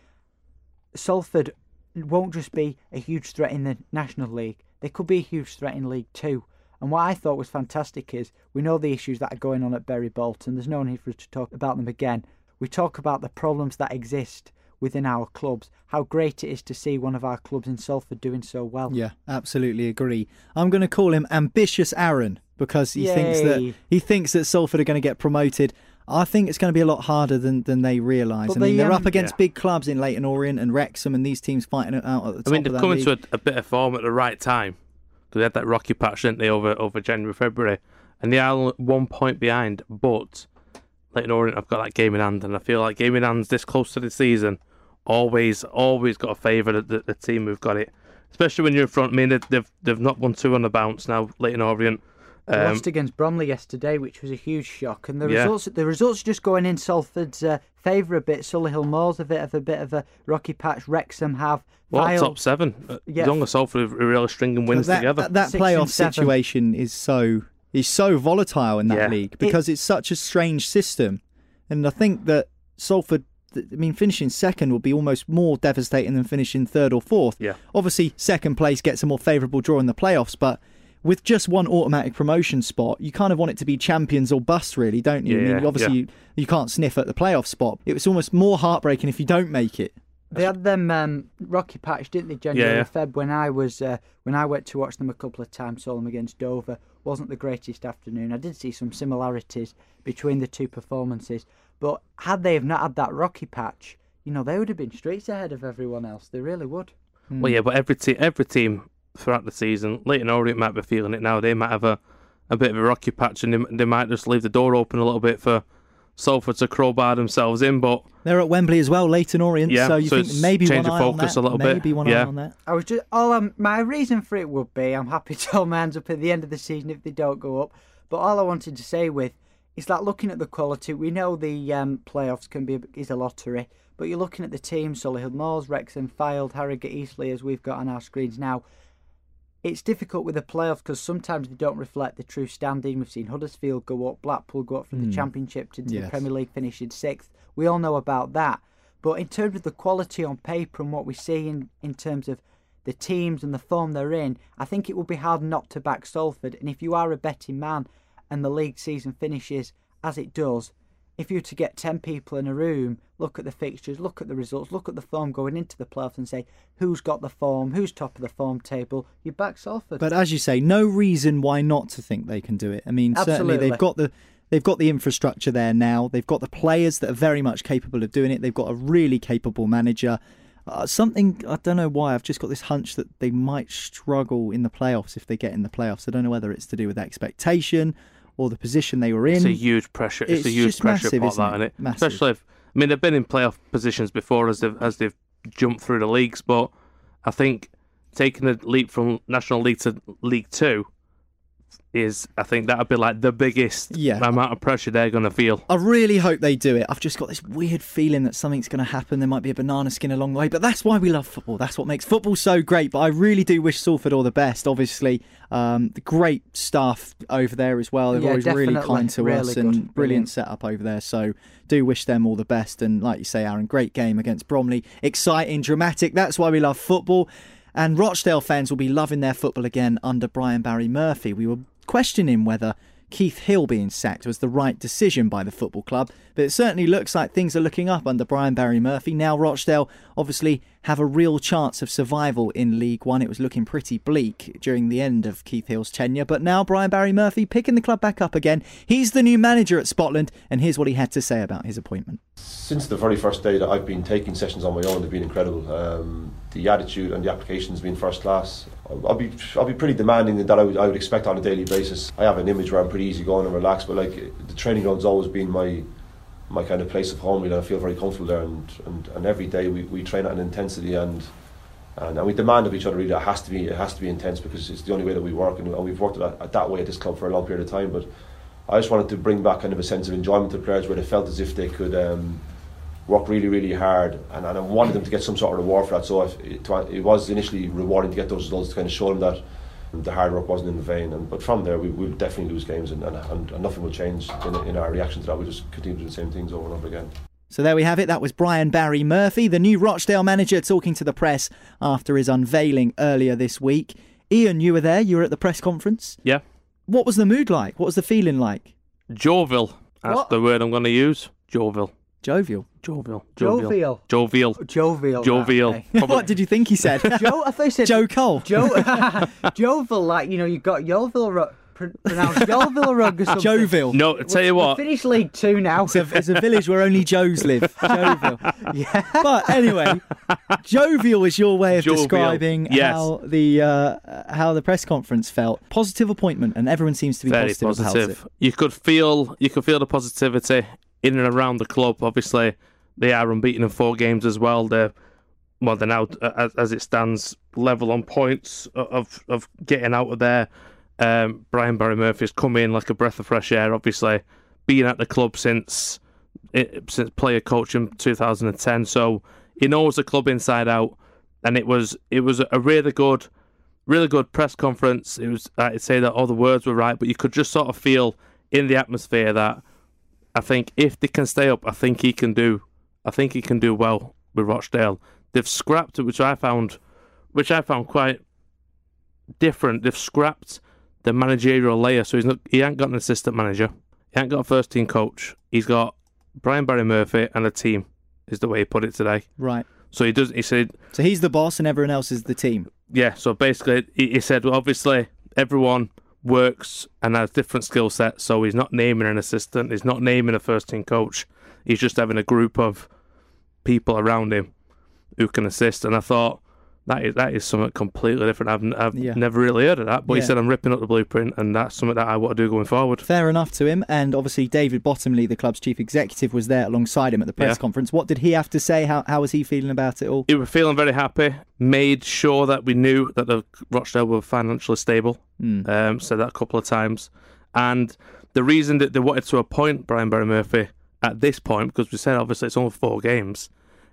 Salford won't just be a huge threat in the National League. They could be a huge threat in League Two. And what I thought was fantastic is we know the issues that are going on at Bury Bolton. There's no need for us to talk about them again. We talk about the problems that exist within our clubs. How great it is to see one of our clubs in Salford doing so well. Yeah, absolutely agree. I'm going to call him ambitious Aaron because he thinks that he thinks that Salford are going to get promoted. I think it's going to be a lot harder than, than they realise. I mean, they, they're um, up against Yeah. big clubs in Leyton Orient and Wrexham, and these teams fighting it out at the top I mean, they've that come league. into a, a bit of form at the right time. Because they had that rocky patch, didn't they, over over January, February, and they are one point behind. But Leyton Orient have got that game in hand, and I feel like game in hand's this close to the season, always always got a favour the, the, the team who've got it. Especially when you're in front. I mean, they've they've, they've not won two on the bounce now. Leyton Orient. Um, lost against Bromley yesterday, which was a huge shock, and the Yeah. results the results just going in Salford's uh, favour a bit. Solihull Moors a bit of a bit of a rocky patch. Wrexham have what Vile- top seven? Uh, Yeah. As long as Salford are really stringing wins that, together. That, that Six playoff situation is so is so volatile in that Yeah. league because it's such a strange system, and I think that Salford. I mean, finishing second would be almost more devastating than finishing third or fourth. Yeah. Obviously, second place gets a more favourable draw in the playoffs, but with just one automatic promotion spot, you kind of want it to be champions or bust, really, don't you? I mean, Yeah, obviously, yeah. you, you can't sniff at the playoff spot. It was almost more heartbreaking if you don't make it. They had them um, rocky patch, didn't they? January, Yeah, yeah. Feb. When I was uh, when I went to watch them a couple of times, saw them against Dover. wasn't the greatest afternoon. I did see some similarities between the two performances, but had they have not had that rocky patch, you know, they would have been streets ahead of everyone else. They really would. Well, yeah, but every team, every team throughout the season, Leyton Orient might be feeling it now. They might have a, a bit of a rocky patch, and they, they might just leave the door open a little bit for Salford to crowbar themselves in. But They're at Wembley as well, Leyton Orient. Yeah, so you so think it's maybe change one of eye on focus a little bit. Maybe one Yeah. eye on that. I was just all um, my reason for it would be I'm happy to hold my hands up at the end of the season if they don't go up. But all I wanted to say with is that looking at the quality, we know the um, playoffs can be is a lottery, but you're looking at the teams: Solihull Moors, Wrexham, Fylde, Harrogate, Eastleigh, as we've got on our screens now. It's difficult with the playoffs because sometimes they don't reflect the true standing. We've seen Huddersfield go up, Blackpool go up from the hmm. Championship to the Premier League, finishing sixth. We all know about that. But in terms of the quality on paper and what we see in, in terms of the teams and the form they're in, I think it will be hard not to back Salford. And if you are a betting man and the league season finishes as it does, if you were to get 10 people in a room, look at the fixtures, look at the results, look at the form going into the playoffs and say who's got the form, who's top of the form table, you back Salford. But as you say, no reason why not to think they can do it. I mean, certainly they've got the they've got the infrastructure there now. They've got the players that are very much capable of doing it. They've got a really capable manager. Uh, something I don't know why I've just got this hunch that they might struggle in the playoffs if they get in the playoffs. I don't know whether it's to do with expectation or the position they were in. it's a huge pressure. It's, It's a huge pressure massive, pot that, it? isn't it? Especially if I mean they've been in playoff positions before as they've as they've jumped through the leagues, but I think taking the leap from National League to League Two is I think that'd be like the biggest Yeah. amount of pressure they're going to feel. I really hope they do it. I've just got this weird feeling that something's going to happen. There might be a banana skin along the way, but that's why we love football. That's what makes football so great. But I really do wish Salford all the best. Obviously, um, the great staff over there as well. They're Yeah, always really kind to Really us good. and Brilliant. brilliant setup over there. So do wish them all the best. And like you say, Aaron, great game against Bromley. Exciting, dramatic. That's why we love football. And Rochdale fans will be loving their football again under Brian Barry Murphy. We were questioning whether Keith Hill being sacked was the right decision by the football club, but it certainly looks like things are looking up under Brian Barry Murphy. Now, Rochdale obviously have a real chance of survival in League One. It was looking pretty bleak during the end of Keith Hill's tenure, but now Brian Barry Murphy picking the club back up again. He's the new manager at Spotland, and here's what he had to say about his appointment. Since the very first day that I've been taking sessions on my own, they've been incredible. Um, the attitude and the applications have been first class. I'll I'll be I'll be pretty demanding that I would, I would expect on a daily basis. I have an image where I'm pretty easygoing and relaxed, but like the training ground's always been my my kind of place of home. You know, I feel very comfortable there, and, and, and every day we, we train at an intensity and, and and we demand of each other. Really, it has to be it has to be intense because it's the only way that we work, and, and we've worked at, at that way at this club for a long period of time. But I just wanted to bring back kind of a sense of enjoyment to players where they felt as if they could. Um, work really, really hard, and, and I wanted them to get some sort of reward for that. So if, it, it was initially rewarding to get those results to kind of show them that the hard work wasn't in vain. And but from there, we will definitely lose games, and, and, and, nothing will change in, in our reaction to that. We just continue to do the same things over and over again. So there we have it. That was Brian Barry Murphy, the new Rochdale manager, talking to the press after his unveiling earlier this week. Ian, you were there. You were at the press conference. Yeah. What was the mood like? What was the feeling like? Jovial. That's What? the word I'm going to use. Jovial. Jovial. Jovial. Jovial. Jovial. Jovial. Jovial. right, okay. what did you think he said? Joe, I thought he said Joe Cole. Joe, Jovial, like you know, you've got Yeovil, Ru- pr- pronounced Yeovil Rug or something. Jovial. No, tell you We've what. Finish League Two now. It's a, it's a village where only Joes live. Jovial. yeah. But anyway, jovial is your way of Jovial, describing yes. how the uh, how the press conference felt. Positive appointment, and everyone seems to be Very positive, about it. You could feel you could feel the positivity in and around the club. Obviously, they are unbeaten in four games as well. They're well, they're now uh, as, as it stands level on points of of getting out of there. Um, Brian Barry Murphy has come in like a breath of fresh air. Obviously, being at the club since it, since player coach in 2010, so he knows the club inside out. And it was it was a really good, really good press conference. It was I'd say that all the words were right, but you could just sort of feel in the atmosphere that I think if they can stay up, I think he can do. I think he can do well with Rochdale. They've scrapped it, which I found, which I found quite different. They've scrapped the managerial layer, so he's not. He ain't got an assistant manager. He ain't got a first team coach. He's got Brian Barry Murphy and a team. Is the way he put it today. Right. So he does. He said So he's the boss, and everyone else is the team. yeah, so basically, he, he said, well, obviously, everyone works and has different skill sets, so he's not naming an assistant, he's not naming a first team coach, he's just having a group of people around him who can assist. And I thought, that is that is something completely different. I've, I've Yeah. never really heard of that, but Yeah. he said, I'm ripping up the blueprint, and that's something that I want to do going forward. Fair enough to him. And obviously, David Bottomley, the club's chief executive, was there alongside him at the press Yeah. conference. What did he have to say? How how was he feeling about it all? We were feeling very happy, made sure that we knew that the Rochdale were financially stable. Hmm. Um, said that a couple of times. And the reason that they wanted to appoint Brian Barry Murphy at this point, because we said obviously it's only four games,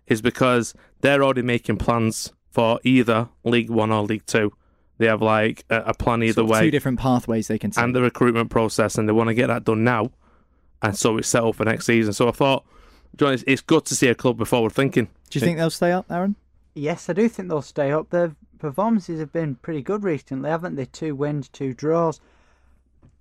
is because they're already making plans for either League One or League Two. They have like a, a plan either Sort of way Two different pathways they can take. and the recruitment process, and they want to get that done now, and so it's set up for next season. So I thought, John, it's, it's good to see a club with forward thinking. Do you think they'll stay up, Aaron? Yes, I do think they'll stay up. Their performances have been pretty good recently, haven't they? Two wins, two draws.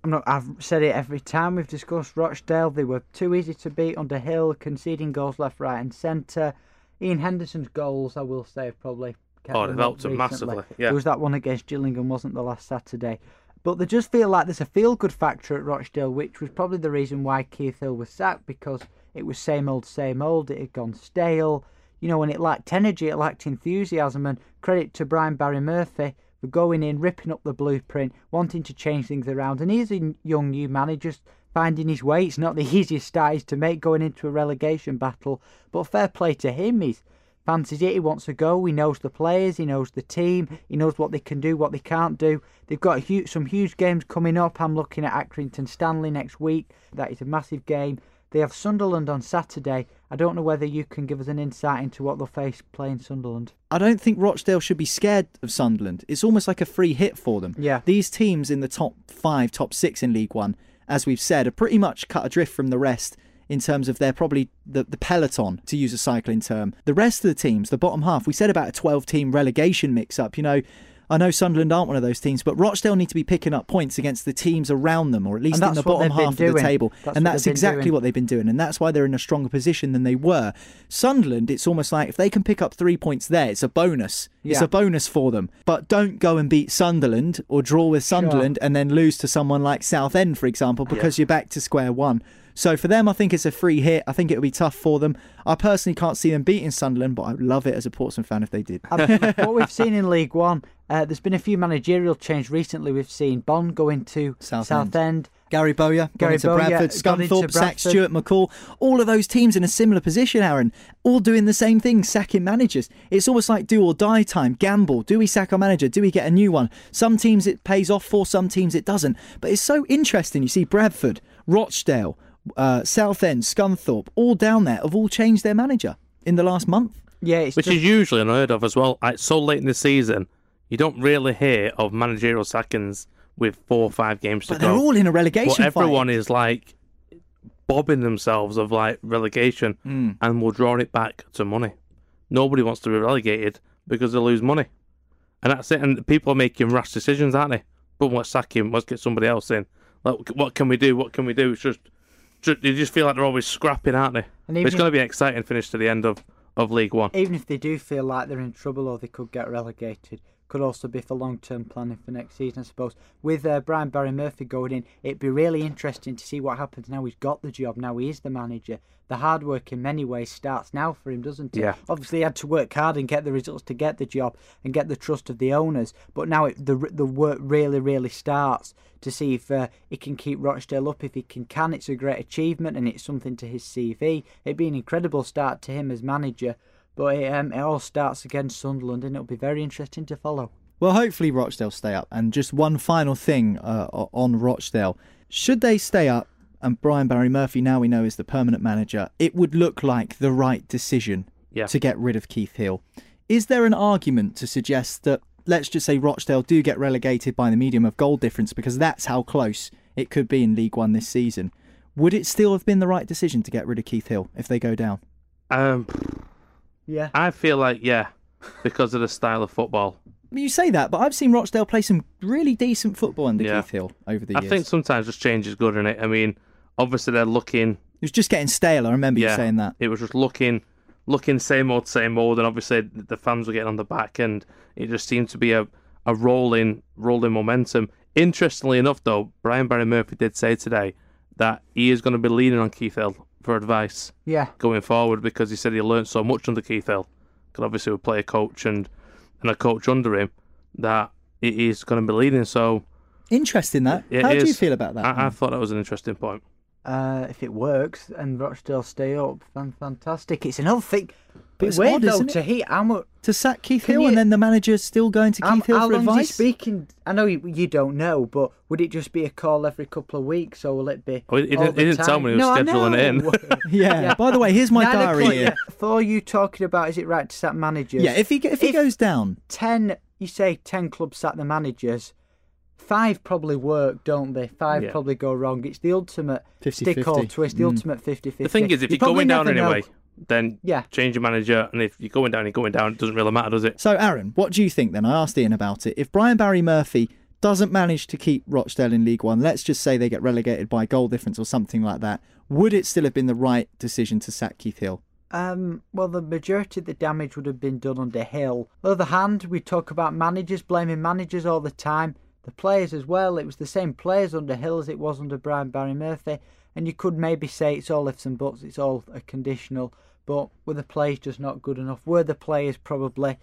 I'm not. I've said it every time we've discussed Rochdale. They were too easy to beat under Hill, conceding goals left, right, and centre. Ian Henderson's goals, I will say, have probably kept Oh, they've helped them massively, yeah. There was that one against Gillingham, wasn't the last Saturday? But they just feel like there's a feel-good factor at Rochdale, which was probably the reason why Keith Hill was sacked because it was same old, same old. It had gone stale you know, and it lacked energy, it lacked enthusiasm. And credit to Brian Barry Murphy for going in, ripping up the blueprint, wanting to change things around. And he's a young new manager, just finding his way. It's not the easiest start to make going into a relegation battle, but fair play to him. He's fancies it. He wants to go. He knows the players. He knows the team. He knows what they can do, what they can't do. They've got huge, some huge games coming up. I'm looking at Accrington Stanley next week. That is a massive game. They have Sunderland on Saturday. I don't know whether you can give us an insight into what they'll face playing Sunderland. I don't think Rochdale should be scared of Sunderland. It's almost like a free hit for them. Yeah. These teams in the top five, top six in League One, as we've said, are pretty much cut adrift from the rest in terms of they're probably the, the peloton, to use a cycling term. The rest of the teams, the bottom half, we said about a 12 team relegation mix up. You know, I know Sunderland aren't one of those teams, but Rochdale need to be picking up points against the teams around them, or at least in the bottom half of the table. That's and that's exactly doing. what they've been doing, and that's why they're in a stronger position than they were. Sunderland, it's almost like if they can pick up three points there, it's a bonus. It's a bonus for them. But don't go and beat Sunderland or draw with Sunderland and then lose to someone like Southend, for example, because you're back to square one. So for them, I think it's a free hit. I think it'll be tough for them. I personally can't see them beating Sunderland, but I would love it as a Portsmouth fan if they did. what we've seen in League One, uh, there's been a few managerial change recently. We've seen Bond going to Southend. Southend. Gary Bowyer, got Gary into Bowyer Bradford, got into Scunthorpe, Bradford. Stuart McCall. All of those teams in a similar position, Aaron, all doing the same thing, sacking managers. It's almost like do or die time, gamble. Do we sack our manager? Do we get a new one? Some teams it pays off for, some teams it doesn't. But it's so interesting. You see Bradford, Rochdale, uh, Southend, Scunthorpe, all down there have all changed their manager in the last month. Yeah, it's which just, is usually unheard of as well. It's so late in the season, you don't really hear of managerial sackings with four or five games to But go. they're all in a relegation but everyone fight. is like bobbing themselves of like relegation Hmm. and will draw it back to money. Nobody wants to be relegated because they lose money. And that's it. And people are making rash decisions, aren't they? But let's sack him, let's get somebody else in. Like, what can we do? What can we do? It's just, just you just feel like they're always scrapping, aren't they? And it's going to be an exciting finish to the end of, of League One. even if they do feel like they're in trouble or they could get relegated, could also be for long term planning for next season, I suppose. With uh, Brian Barry Murphy going in, it'd be really interesting to see what happens now he's got the job, now he is the manager. The hard work in many ways starts now for him, doesn't it? Yeah. Obviously, he had to work hard and get the results to get the job and get the trust of the owners, but now it, the the work really, really starts to see if uh, he can keep Rochdale up. If he can, can it's a great achievement and it's something to his CV. It'd be an incredible start to him as manager. But it, um, it all starts against Sunderland, and it'll be very interesting to follow. Well, hopefully Rochdale stay up. And just one final thing uh, on Rochdale. Should they stay up and Brian Barry Murphy, now we know, is the permanent manager, it would look like the right decision Yeah. to get rid of Keith Hill. Is there an argument to suggest that, let's just say Rochdale do get relegated by the medium of goal difference because that's how close it could be in League One this season? Would it still have been the right decision to get rid of Keith Hill if they go down? Um, Yeah. I feel like yeah, because of the style of football. I mean, you say that, but I've seen Rochdale play some really decent football under Yeah. Keith Hill over the I years. I think sometimes just change is good in it. I mean, obviously they're looking. It was just getting stale. I remember you saying that. it was just looking, looking same old, same old, and obviously the fans were getting on the back, and it just seemed to be a a rolling, rolling momentum. Interestingly enough, though, Brian Barry Murphy did say today that he is going to be leaning on Keith Hill for advice Yeah. going forward because he said he learned so much under Keith Hill. Because obviously we play a coach and and a coach under him that he is going to be leading. So Interesting that. it How do you feel about that? I, I thought that was an interesting point. Uh, if it works and Rochdale stay up, then fantastic. It's another thing. But But it's weird odd, though isn't it? to hear how much. to sack Keith Can Hill you- and then the manager's still going to How, Keith Hill how for long is he speaking? I know you, you don't know, but would it just be a call every couple of weeks, or will it be? Oh, he- he all didn't- the he didn't tell me he was no, I scheduling in. know. Yeah. By the way, here's my Nine diary o'clock, here. For you talking about, is it right to sack managers? Yeah, if he if he If- goes down, ten, you say ten clubs sack the managers. Five probably work, don't they? Five Yeah. probably go wrong. It's the ultimate 50-50. stick or twist, the Mm. ultimate 50-50. The thing is, if You you're going probably down never know. Anyway, then Yeah. change your manager. And if you're going down, you're going down. It doesn't really matter, does it? So, Aaron, what do you think then? I asked Ian about it. If Brian Barry Murphy doesn't manage to keep Rochdale in League One, let's just say they get relegated by goal difference or something like that, would it still have been the right decision to sack Keith Hill? Um, well, the majority of the damage would have been done under Hill. On the other hand, we talk about managers, blaming managers all the time. The players as well. It was the same players under Hill as it was under Brian Barry Murphy. And you could maybe say it's all ifs and buts, it's all a conditional. But were the players just not good enough? Were the players probably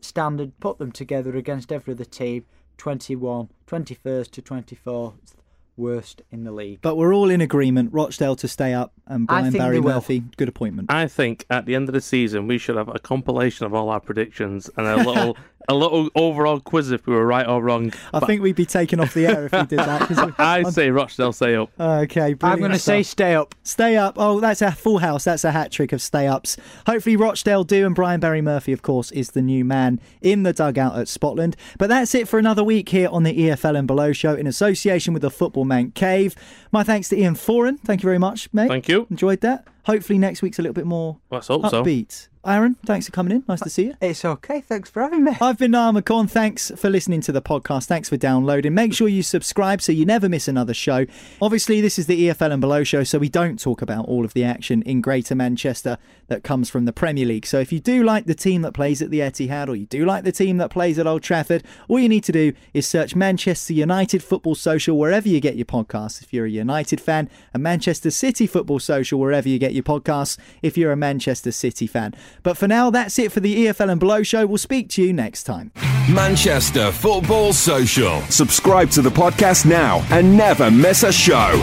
standard? Put them together against every other team. 21, 21st to 24th, worst in the league. But we're all in agreement Rochdale to stay up and Brian Barry they. Murphy, good appointment. I think at the end of the season we should have a compilation of all our predictions and a little a little overall quiz if we were right or wrong. I think we'd be taken off the air if we did that. 'cause- I say Rochdale stay up. Okay, I'm going to say stay up. Stay up. Oh, that's a full house. That's a hat trick of stay ups. Hopefully, Rochdale do. And Brian Barry Murphy, of course, is the new man in the dugout at Spotland. But that's it for another week here on the EFL and Below show in association with the Football Manc Cave. My thanks to Ian Foran. Thank you very much, mate. Thank you. Enjoyed that. Hopefully, next week's a little bit more Let's hope so. upbeat. Aaron, thanks for coming in. Nice to uh, see you. It's okay. Thanks for having me. I've been Niall McCaughan. Thanks for listening to the podcast. Thanks for downloading. Make sure you subscribe so you never miss another show. Obviously, this is the EFL and Below show, so we don't talk about all of the action in Greater Manchester that comes from the Premier League. So if you do like the team that plays at the Etihad or you do like the team that plays at Old Trafford, all you need to do is search Manchester United Football Social wherever you get your podcasts if you're a United fan, and Manchester City Football Social wherever you get your podcasts if you're a Manchester City fan. But for now, that's it for the EFL and Below show. We'll speak to you next time. Manchester Football Social. Subscribe to the podcast now and never miss a show.